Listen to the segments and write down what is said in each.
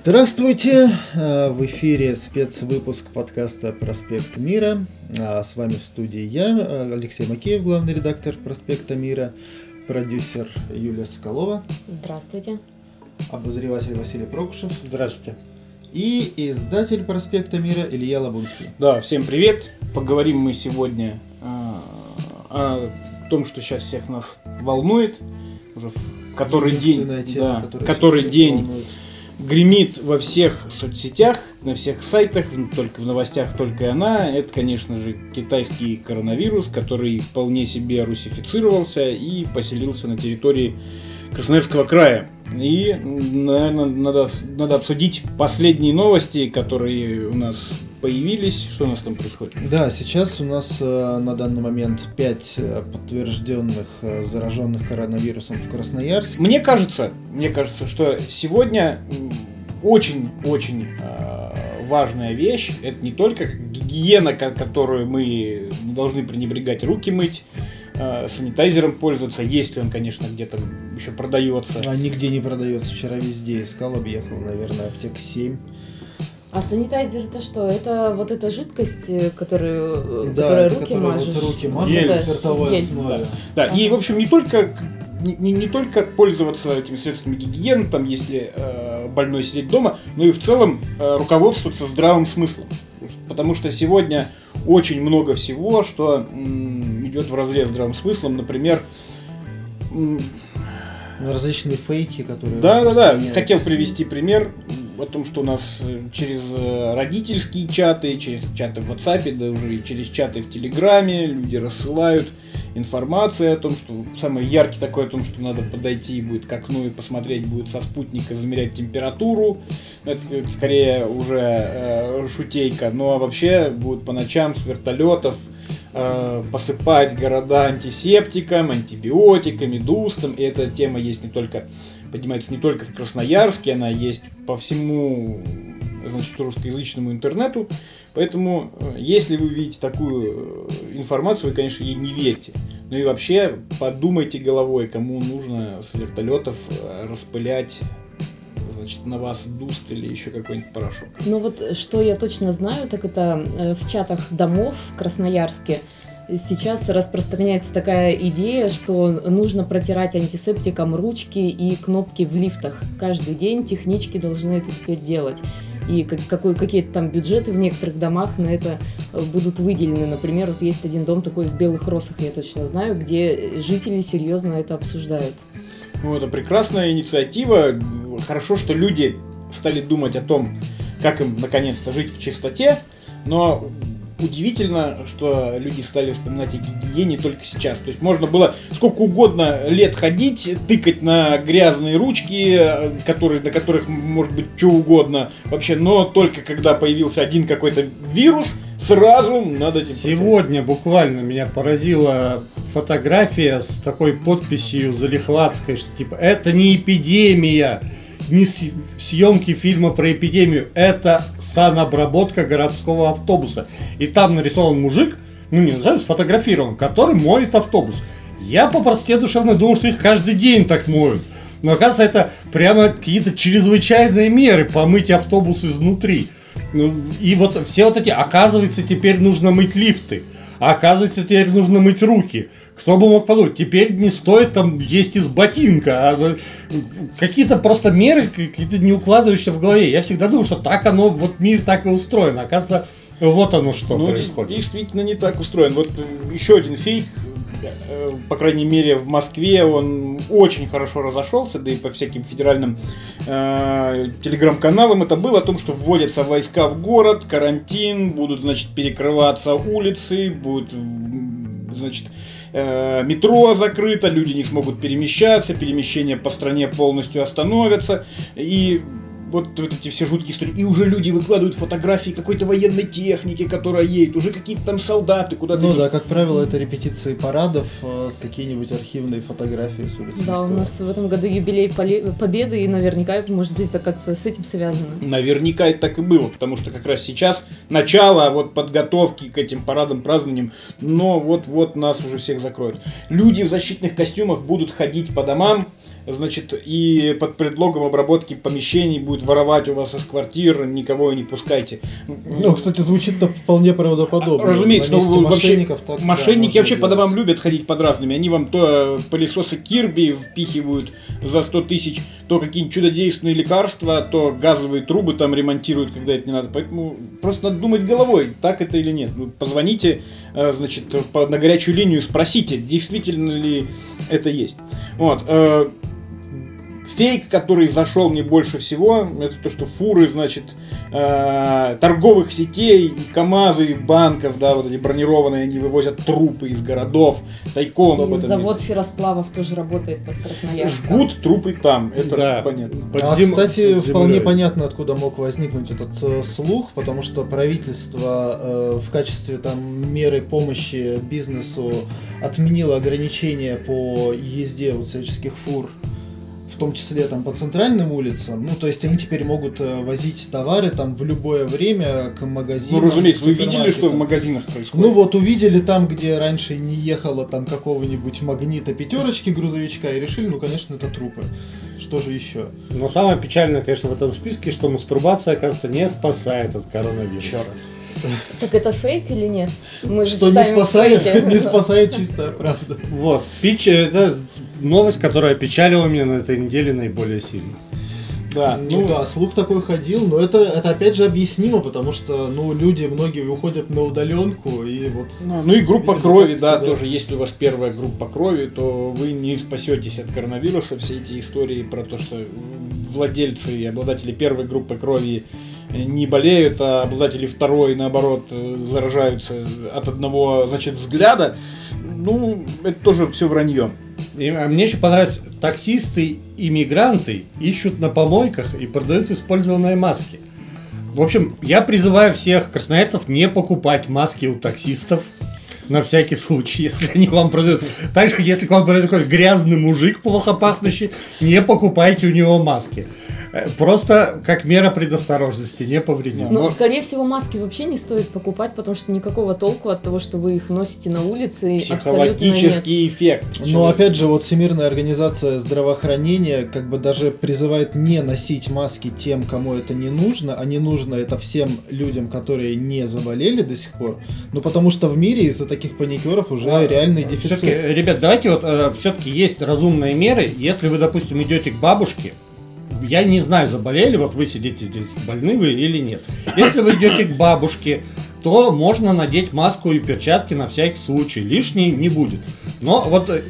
Здравствуйте! Э, в эфире спецвыпуск подкаста «Проспект Мира». А с вами в студии я, э, Алексей Макеев, главный редактор «Проспекта Мира», продюсер Юлия Соколова. Здравствуйте. Обозреватель Василий Прокушев. Здравствуйте. И издатель «Проспекта Мира» Илья Лабунский. Да, всем привет. Поговорим мы сегодня о том, что сейчас всех нас волнует. Уже в который день, тема, да, который день волнует гремит во всех соцсетях, на всех сайтах, только в новостях только она. Это, конечно же, китайский коронавирус, который вполне себе русифицировался и поселился на территории Красноярского края. И, наверное, надо, надо обсудить последние новости, которые у нас появились. Что у нас там происходит? Да, сейчас у нас э, на данный момент 5 э, подтвержденных э, зараженных коронавирусом в Красноярске. Мне кажется, мне кажется, что сегодня очень-очень важная вещь. Это не только гигиена, которую мы не должны пренебрегать, руки мыть, санитайзером пользоваться, если он, конечно, где-то еще продается. А нигде не продается. Вчера везде искал, объехал, наверное, аптек 7. А санитайзер это что? Это вот эта жидкость, э, которую, да, которая это руки которая мажешь? Вот руки мажешь на спиртовой основе. Да, да. Ага. и в общем не только не, не, не только пользоваться этими средствами гигиены, там, если э, больной сидит дома, но и в целом э, руководствоваться здравым смыслом. Потому что сегодня очень много всего, что м, идет в разрез здравым смыслом. Например, м, различные фейки, которые... Да, да, да. Хотел привести пример о том, что у нас э, через э, родительские чаты, через чаты в WhatsApp, да уже и через чаты в Телеграме люди рассылают информацию о том, что самый яркий такой о том, что надо подойти будет к окну и посмотреть будет со спутника, замерять температуру. Это, это скорее уже э, шутейка. Ну а вообще будет по ночам с вертолетов э, посыпать города антисептиком, антибиотиками, дустом. И эта тема есть не только поднимается не только в Красноярске, она есть по всему значит, русскоязычному интернету. Поэтому, э, если вы видите такую э, информацию, вы, конечно, ей не верьте. Ну и вообще, подумайте головой, кому нужно с вертолетов э, распылять значит, на вас дуст или еще какой-нибудь порошок. Ну вот, что я точно знаю, так это в чатах домов в Красноярске сейчас распространяется такая идея, что нужно протирать антисептиком ручки и кнопки в лифтах. Каждый день технички должны это теперь делать. И какой, какие-то там бюджеты в некоторых домах на это э, будут выделены. Например, вот есть один дом такой в Белых Росах, я точно знаю, где жители серьезно это обсуждают. Ну, это прекрасная инициатива. Хорошо, что люди стали думать о том, как им наконец-то жить в чистоте. Но удивительно, что люди стали вспоминать о гигиене только сейчас. То есть можно было сколько угодно лет ходить, тыкать на грязные ручки, которые, на которых может быть что угодно вообще, но только когда появился один какой-то вирус, сразу надо... Типа, Сегодня буквально меня поразила фотография с такой подписью залихватской, что типа это не эпидемия, не съемки фильма про эпидемию, это санобработка городского автобуса. И там нарисован мужик, ну не знаю, сфотографирован, который моет автобус. Я по простоте душевно думал, что их каждый день так моют. Но оказывается, это прямо какие-то чрезвычайные меры помыть автобус изнутри. Ну, и вот все вот эти, оказывается, теперь нужно мыть лифты. А оказывается, теперь нужно мыть руки. Кто бы мог подумать, теперь не стоит там есть из ботинка. А ну, какие-то просто меры, какие-то не укладывающиеся в голове. Я всегда думал, что так оно, вот мир так и устроен. Оказывается, вот оно что ну, происходит. Действительно не так устроен. Вот э, еще один фейк по крайней мере, в Москве он очень хорошо разошелся, да и по всяким федеральным э, телеграм-каналам это было о том, что вводятся войска в город, карантин, будут, значит, перекрываться улицы, будет, значит, э, метро закрыто, люди не смогут перемещаться, перемещения по стране полностью остановятся, и вот, вот эти все жуткие истории. И уже люди выкладывают фотографии какой-то военной техники, которая едет, уже какие-то там солдаты куда-то. Ну да, как правило, это репетиции парадов, э, какие-нибудь архивные фотографии с улицы Да, Москвы. у нас в этом году юбилей Победы, и наверняка, может быть, это как-то с этим связано. Наверняка это так и было, потому что как раз сейчас начало вот подготовки к этим парадам, празднованиям, но вот-вот нас уже всех закроют. Люди в защитных костюмах будут ходить по домам, значит, и под предлогом обработки помещений будет воровать у вас из квартир, никого не пускайте. Ну, кстати, звучит вполне правдоподобно. Разумеется, месте ну, вообще, так, да, мошенники можно вообще по делать. домам любят ходить под разными. Они вам то пылесосы Кирби впихивают за 100 тысяч, то какие-нибудь чудодейственные лекарства, то газовые трубы там ремонтируют, когда это не надо. Поэтому просто надо думать головой, так это или нет. Ну, позвоните, э, значит, по- на горячую линию, спросите, действительно ли это есть. Вот. Фейк, который зашел мне больше всего, это то, что фуры, значит, э, торговых сетей и КАМАЗы, и банков, да, вот эти бронированные, они вывозят трупы из городов, тайком об И этом не завод ферросплавов тоже работает под Красноярском. Жгут трупы там, это Да. понятно. Под а, кстати, под вполне понятно, откуда мог возникнуть этот э, слух, потому что правительство э, в качестве там меры помощи бизнесу отменило ограничения по езде вот всяческих фур, в том числе там по центральным улицам. Ну, то есть они теперь могут э, возить товары там в любое время к магазинам. Ну, разумеется, вы видели, что в магазинах происходит? Ну вот увидели там, где раньше не ехало там какого-нибудь магнита пятерочки грузовичка и решили, ну конечно, это трупы. Что же еще? Но самое печальное, конечно, в этом списке, что мастурбация, оказывается, не спасает от коронавируса. Еще раз. Так это фейк или нет? Мы же Что не спасает, фейке. не спасает чистая правда. Вот, пич, это новость, которая печалила меня на этой неделе наиболее сильно. Да, Ну, да, слух такой ходил, но это, это опять же объяснимо, потому что, ну, люди многие уходят на удаленку, и вот... Ну, ну и группа Видимо, крови, да, всегда. тоже. Если у вас первая группа крови, то вы не спасетесь от коронавируса. Все эти истории про то, что владельцы и обладатели первой группы крови не болеют, а обладатели второй, наоборот, э, заражаются от одного, значит, взгляда. Ну, это тоже все вранье. И, а мне еще понравилось, таксисты и мигранты ищут на помойках и продают использованные маски. В общем, я призываю всех красноярцев не покупать маски у таксистов. На всякий случай, если они вам продают. Так же, если к вам продает такой грязный мужик, плохо пахнущий, не покупайте у него маски. Э, Просто как мера предосторожности, не повредит. Ну, Ну, Но- скорее всего, маски вообще не стоит покупать, потому что никакого толку от того, что вы их носите на улице, абсолютно нет. Психологический эффект. Но Человек- опять же, вот Всемирная организация здравоохранения как бы даже призывает не носить маски тем, кому это не нужно, а не нужно это всем людям, которые не заболели до сих пор. Ну, потому что в мире из-за таких паникеров уже А, реальный дефицит. ребят, давайте вот все-таки есть разумные меры. Если вы, допустим, идете к бабушке, я не знаю, заболели, вот вы сидите здесь, больны вы или нет. Если вы идете к бабушке, то можно надеть маску и перчатки на всякий случай. Лишней не будет. Но вот э,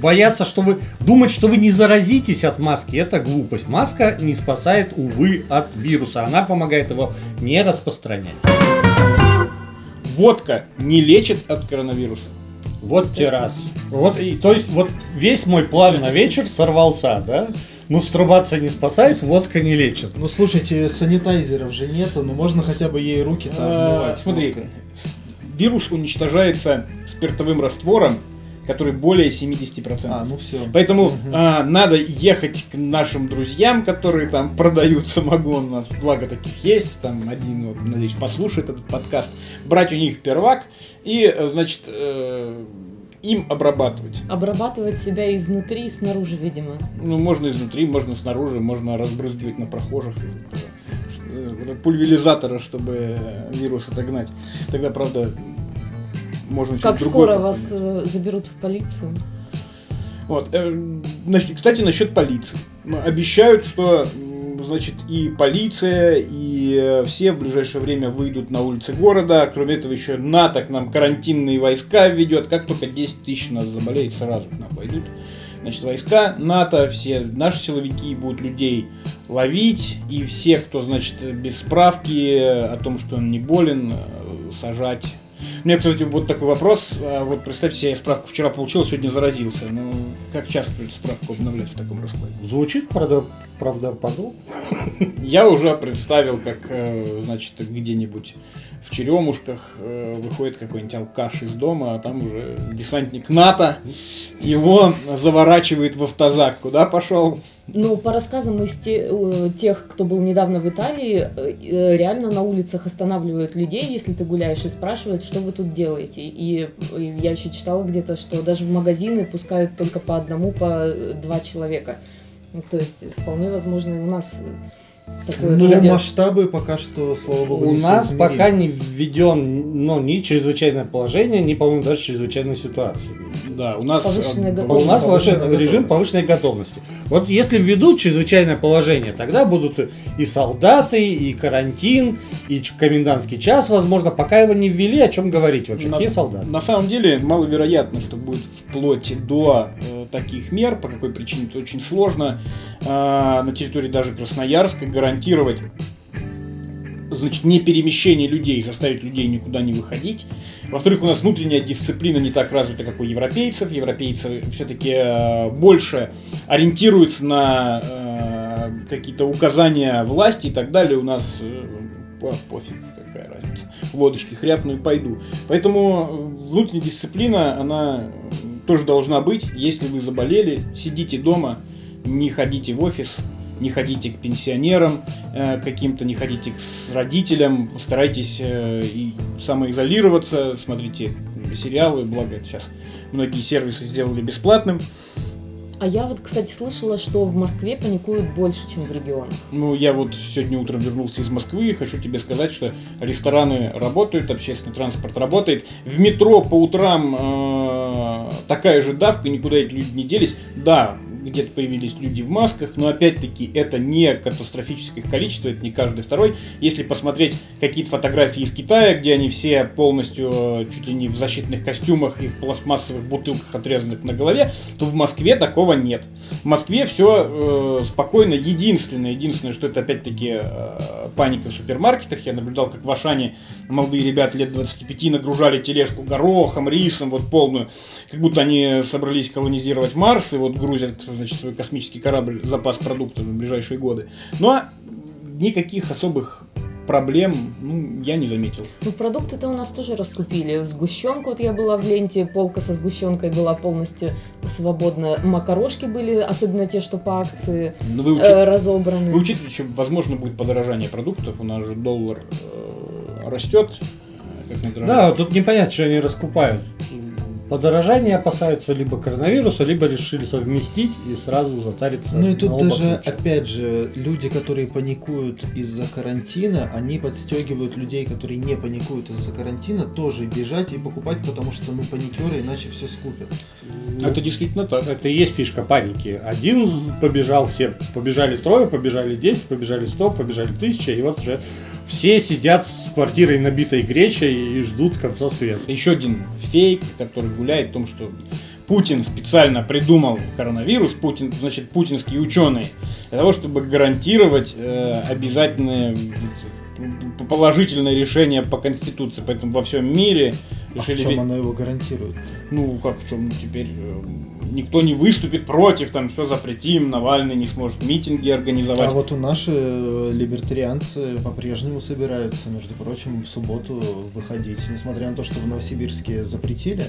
бояться, что вы... Думать, что вы не заразитесь от маски, это глупость. Маска не спасает, увы, от вируса. Она помогает его не распространять. Водка не лечит от коронавируса. Вот те раз. Вот, и, то есть, вот весь мой план на вечер сорвался, да? Мастурбация не спасает, водка не лечит. Ну, слушайте, санитайзеров же нету, ну можно хотя бы ей руки там А, обмывать. Смотри, водкой. вирус уничтожается спиртовым раствором, который более 70%. А, ну все. Поэтому а, надо ехать к нашим друзьям, которые там продают самогон. У нас благо таких есть. Там один, вот, надеюсь, послушает этот подкаст. Брать у них первак и, значит, э, им обрабатывать. Обрабатывать себя изнутри и снаружи, видимо. Ну, можно изнутри, можно снаружи, можно разбрызгивать на прохожих. э, Пульверизатора, чтобы э, вирус отогнать. Тогда, правда, можно Как скоро вас попробовать. э, заберут в полицию? Вот. э, Кстати, насчет полиции. М, Обещают, что значит и полиция, и э, все в ближайшее время выйдут на улицы города. Кроме этого, еще НАТО к нам карантинные войска введет. Как только 10 тысяч нас заболеет, сразу к нам пойдут. Значит, войска НАТО, все наши силовики будут людей ловить, и все, кто, значит, без справки о том, что он не болен, э, сажать. У меня, кстати, вот такой вопрос. А Вот представьте себе, я справку вчера получил, сегодня заразился. Ну, как часто эту справку обновлять в таком раскладе? Звучит правда, правдоподобно. Я уже представил, как, э, значит, где-нибудь в Черемушках э, выходит какой-нибудь алкаш из дома, а там уже десантник НАТО его заворачивает в автозак. Куда пошел? Ну, по рассказам из те- э, тех, кто был недавно в Италии, э, э, реально на улицах останавливают людей, если ты гуляешь, и спрашивают, что вы тут делаете. И, и я еще читала где-то, что даже в магазины пускают только по одному, по два человека. То есть вполне возможно и у нас такое Ну, придет. масштабы пока что, слава богу, У не нас пока не введен ну, ни чрезвычайное положение, ни, по-моему, даже чрезвычайной ситуации. Да, у нас... Повышенная э, У готовность. нас Повышенная вообще режим готовность. повышенной готовности. Вот если введут чрезвычайное положение, тогда будут и солдаты, и карантин, и комендантский час, возможно. Пока его не ввели, о чем говорить вообще? На, Какие солдаты? на самом деле маловероятно, что будет вплоть до э, таких мер. По какой причине это очень сложно э, на территории даже Красноярска гарантировать значит, не перемещение людей, заставить людей никуда не выходить. Во-вторых, у нас внутренняя дисциплина не так развита, как у европейцев. Европейцы все-таки больше ориентируются на э, какие-то указания власти и так далее. У нас э, по- пофиг, какая разница. Водочки хряпну и пойду. Поэтому внутренняя дисциплина, она тоже должна быть. Если вы заболели, сидите дома, не ходите в офис, не ходите к пенсионерам э, каким-то, не ходите к с родителям, старайтесь э, и самоизолироваться, смотрите сериалы, благо сейчас многие сервисы сделали бесплатным. А я вот, кстати, слышала, что в Москве паникуют больше, чем в регионах. Ну, я вот сегодня утром вернулся из Москвы и хочу тебе сказать, что рестораны работают, общественный транспорт работает. В метро по утрам э, такая же давка, никуда эти люди не делись. Да, где-то появились люди в масках, но опять-таки это не катастрофическое количество, это не каждый второй. Если посмотреть какие-то фотографии из Китая, где они все полностью э, чуть ли не в защитных костюмах и в пластмассовых бутылках отрезанных на голове, то в Москве такого нет. В Москве все спокойно. Единственное, единственное, что это опять-таки э, паника в супермаркетах. Я наблюдал, как в Ашане молодые ребята лет 25 нагружали тележку горохом, рисом, вот полную. Как будто они собрались колонизировать Марс и вот грузят, значит, свой космический корабль, запас продуктов на ближайшие годы. Но никаких особых проблем ну, я не заметил. Ну, продукты-то у нас тоже раскупили. Сгущенку, вот я была в ленте, полка со сгущенкой была полностью свободна. Макарошки были, особенно те, что по акции, Но вы, учи- э, разобраны. вы учитывайте, что возможно будет подорожание продуктов. У нас же доллар э, растет. э, Как Да, тут непонятно, что они раскупают. Подорожание опасаются либо коронавируса, либо решили совместить и сразу затариться Ну и на тут оба даже, случая. опять же, люди, которые паникуют из-за карантина, они подстегивают людей, которые не паникуют из-за карантина, тоже бежать и покупать, потому что, ну, паникеры иначе все скупят. Ну, Это действительно так. Это и есть фишка паники. Один побежал, все побежали трое, побежали 10, побежали 100, побежали 1000, и вот уже все сидят с квартирой набитой гречей и ждут конца света. Еще один фейк, который гуляет в том, что Путин специально придумал коронавирус, Путин, значит, путинские ученые, для того, чтобы гарантировать э, обязательное положительное решение по Конституции. Поэтому во всем мире А в решили... чем оно его гарантирует? Ну, как в чем теперь? Никто не выступит против, там все запретим, Навальный не сможет митинги организовать. А вот у наши э, либертарианцы по-прежнему собираются, между прочим, в субботу выходить. Несмотря на то, что в Новосибирске запретили,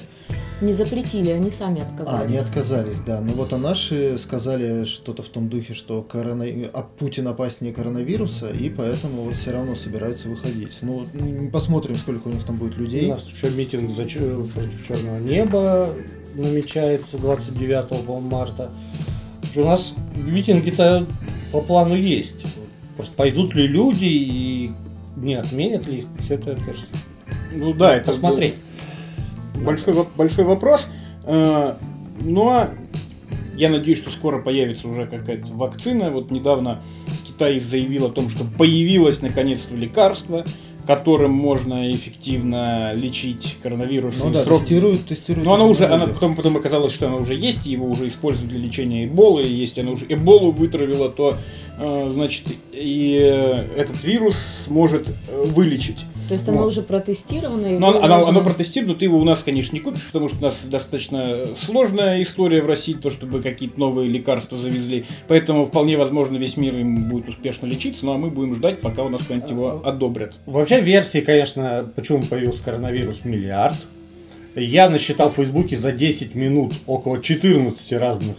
Не запретили, они сами отказались. А, они отказались, да. Ну вот а наши сказали что-то в том духе, что корона... а Путин опаснее коронавируса, и поэтому вот все равно собираются выходить. Ну, посмотрим, сколько у них там будет У людей. нас еще митинг за против черного неба намечается 29 по-моему, марта. У нас митинги-то по плану есть. Просто пойдут ли люди и не отменят ли их, все это, конечно, Ну да, это посмотреть. Большой, большой вопрос. Э, Но я надеюсь, что скоро появится уже какая-то вакцина. Вот недавно Китай заявил о том, что появилось наконец-то лекарство, которым можно эффективно лечить коронавирус. Ну да, срок- тестируют, тестируют. Но оно на уже, она потом, потом оказалось, что оно уже есть, и его уже используют для лечения эболы. И если оно уже эболу вытравило, то, значит, и э, этот вирус сможет э, вылечить. То есть оно Вот. уже протестировано. Но оно, оно, можно- оно протестировано, ты его у нас, конечно, не купишь, потому что у нас достаточно сложная история в России, то, чтобы какие-то новые лекарства завезли. Поэтому вполне возможно весь мир им будет успешно лечиться, ну а мы будем ждать, пока у нас кто-нибудь его одобрят. Вообще версии, конечно, почему появился коронавирус, миллиард. Я насчитал в Фейсбуке за 10 минут около 14 разных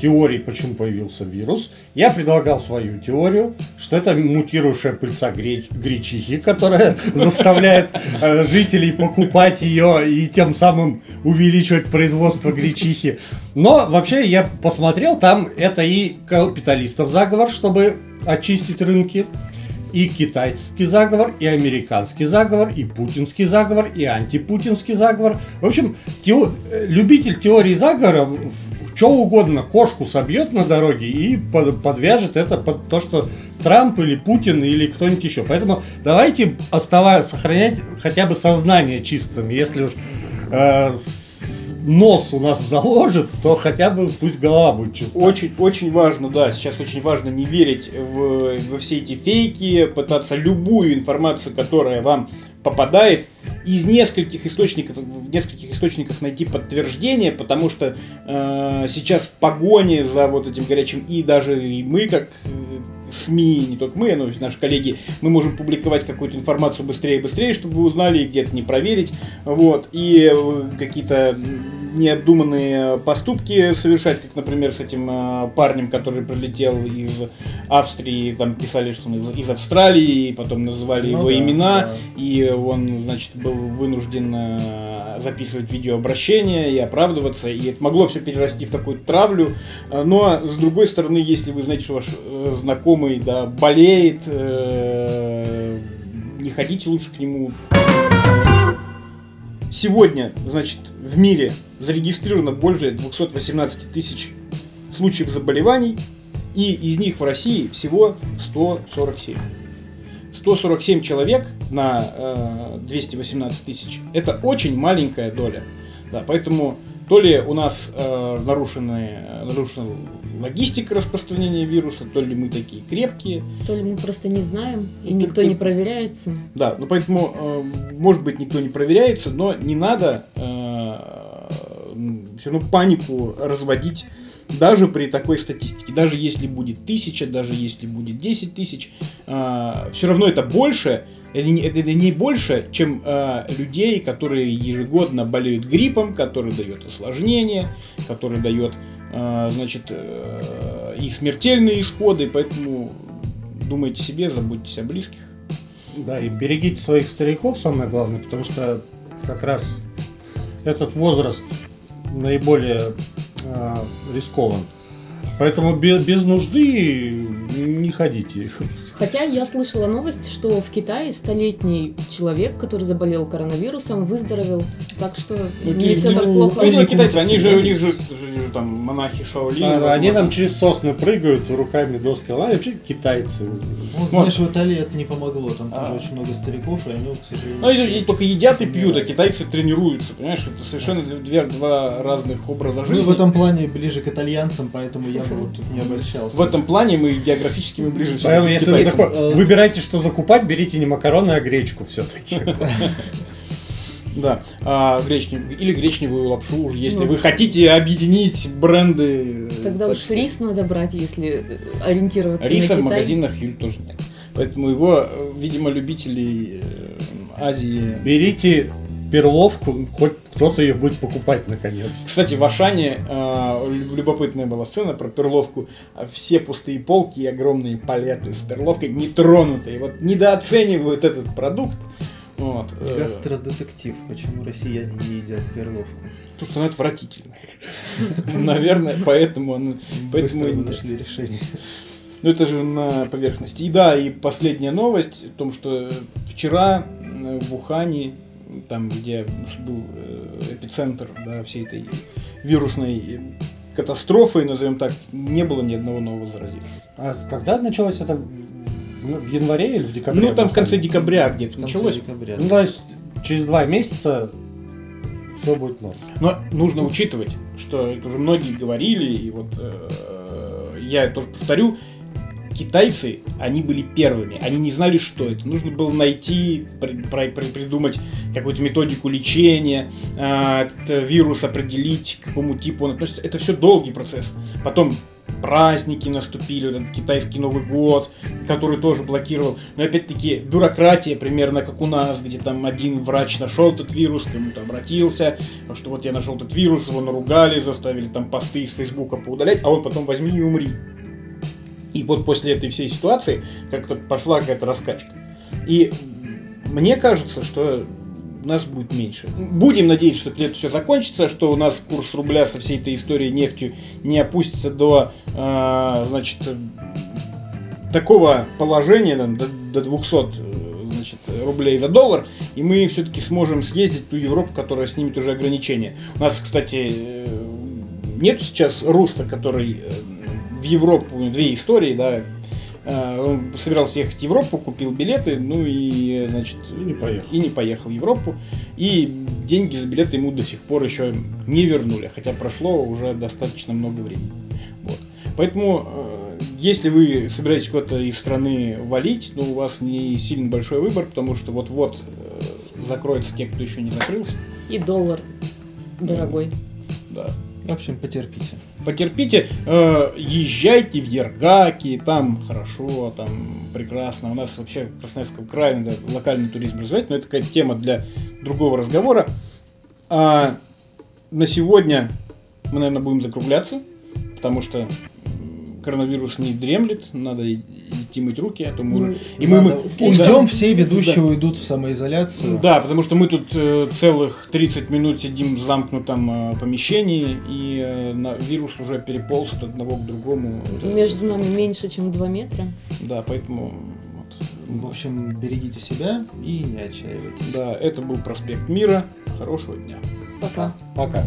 теорий, почему появился вирус. Я предлагал свою теорию, что это мутирующая пыльца греч- гречихи, которая заставляет э, жителей покупать ее и тем самым увеличивать производство гречихи. Но вообще я посмотрел, там это и капиталистов заговор, чтобы очистить рынки и китайский заговор, и американский заговор, и путинский заговор, и антипутинский заговор. В общем, тео- э, любитель теории заговора что угодно кошку собьет на дороге и под- подвяжет это под то, что Трамп или Путин или кто-нибудь еще. Поэтому давайте оставая, сохранять хотя бы сознание чистым. Если уж э, нос у нас заложит, то хотя бы пусть голова будет чиста. Очень, очень важно, да, сейчас очень важно не верить в, во все эти фейки, пытаться любую информацию, которая вам попадает, из нескольких источников, в нескольких источниках найти подтверждение, потому что э, сейчас в погоне за вот этим горячим, и даже и мы, как э, СМИ, не только мы, но и наши коллеги, мы можем публиковать какую-то информацию быстрее и быстрее, чтобы вы узнали, и где-то не проверить, вот, и э, какие-то необдуманные поступки совершать, как, например, с этим э, парнем, который прилетел из Австрии, там писали, что он из, Австралии, и потом называли Ну его да, имена, да. и он, значит, был вынужден э, записывать видеообращение и оправдываться, и это могло все перерасти в какую-то травлю. Э, Но, с другой стороны, если вы знаете, что ваш знакомый, да, болеет, не ходите лучше к нему. Сегодня, значит, в мире зарегистрировано больше 218 тысяч случаев заболеваний, и из них в России всего 147. 147 человек на э, 218 тысяч. Это очень маленькая доля. Да, поэтому то ли у нас э, нарушены, нарушена логистика распространения вируса, то ли мы такие крепкие. То ли мы просто не знаем, и никто тут- не проверяется. Да, ну поэтому, э, может быть, никто не проверяется, но не надо все равно панику разводить даже при такой статистике. Даже если будет тысяча, даже если будет 10 тысяч, все равно это больше, это не, это не больше, чем э, людей, которые ежегодно болеют гриппом, который дает осложнения, который дает, э, значит, э, и смертельные исходы, поэтому думайте себе, заботьтесь о близких. Да, и берегите своих стариков, самое главное, потому что как раз этот возраст наиболее э, рискован. Поэтому без, без нужды не ходите. Хотя я слышала новость, что в Китае столетний человек, который заболел коронавирусом, выздоровел. Так что Ну, не ки- все так плохо. ну, китайцы, они же, у них же, же там монахи Шаолини. А, они возможно. там через сосны прыгают руками доски. Ладно, вообще китайцы. Ну, знаешь, в Италии это не помогло, там А. тоже очень много стариков, и они, к сожалению... Ну, и, и только едят и пьют, а китайцы тренируются, понимаешь? Это совершенно две, два разных образа жизни. Мы в этом плане ближе к итальянцам, поэтому я бы вот тут не обольщался. В этом плане мы географически мы ближе Поэтому, если вы зако- выбираете, что закупать, берите не макароны, а гречку все-таки. Да, а, гречневую, или гречневую лапшу, уж если Ну. вы хотите объединить бренды. э, Тогда уж рис надо брать, если э, ориентироваться Риса на в Китай. магазинах Юль тоже нет. Поэтому его, э, видимо, любители Азии Берите перловку, хоть кто-то ее будет покупать наконец. Кстати, в Ашане э, люб- любопытная была сцена про перловку. А Все пустые полки и огромные палеты с перловкой нетронутые. Вот недооценивают этот продукт. Вот. э, Гастродетектив. Почему россияне не едят перловку? Потому что она отвратительная. Наверное, поэтому он... Быстро нашли решение. Ну это же на поверхности. И да, и последняя новость о том, что вчера э, в Ухане, там где был э, эпицентр да, всей этой вирусной катастрофы, назовем так, не было ни одного нового заразившегося. А когда началось это? В в январе или в декабре? Ну там в конце декабря где-то началось. декабря. Ну, то есть через два месяца все будет норм. Но нужно учитывать, что это уже многие говорили, и вот э, я тоже повторю, китайцы, они были первыми, они не знали, что это. Нужно было найти, при- при- при- придумать какую-то методику лечения, э, этот вирус определить, к какому типу он относится. Это все долгий процесс. Потом праздники наступили, вот этот китайский Новый год, который тоже блокировал. Но опять-таки бюрократия примерно как у нас, где там один врач нашел этот вирус, кому-то обратился, что вот я нашел этот вирус, его наругали, заставили там посты из Фейсбука поудалять, а он потом возьми и умри. И вот после этой всей ситуации как-то пошла какая-то раскачка. И мне кажется, что нас будет меньше. Будем надеяться, что к лету все закончится, что у нас курс рубля со всей этой историей нефтью не опустится до, э, значит, такого положения, там, до, до 200 значит, рублей за доллар, и мы все-таки сможем съездить в ту Европу, которая снимет уже ограничения. У нас, кстати, э, нету сейчас Руста, который э, в Европу, две истории, да, Э, он собирался ехать в Европу, купил билеты, ну и, значит, И не поехал. и не поехал в Европу. И деньги за билеты ему до сих пор еще не вернули, хотя прошло уже достаточно много времени. Вот. Поэтому, э, если вы собираетесь куда-то из страны валить, ну, у вас не сильно большой выбор, потому что вот-вот э, закроются те, кто еще не закрылся. И доллар дорогой. Да. В общем, потерпите. Потерпите, э, езжайте в Ергаки, там хорошо, там прекрасно. У нас вообще в Красноярском крае надо локальный туризм развивать, но это такая тема для другого разговора. А на сегодня мы, наверное, будем закругляться, потому что коронавирус не дремлет, надо идти мыть руки, а то мы... Ну, и мы, мы- Уйдем, все ведущие уйдут в самоизоляцию. да, потому что мы тут э, целых 30 минут сидим в замкнутом э, помещении, и э, на- вирус уже переполз от одного к другому. Это- Между нами меньше, чем 2 метра. Да, поэтому... вот. В общем, берегите себя и не отчаивайтесь. Да, это был проспект Мира. Хорошего дня. Пока. Пока.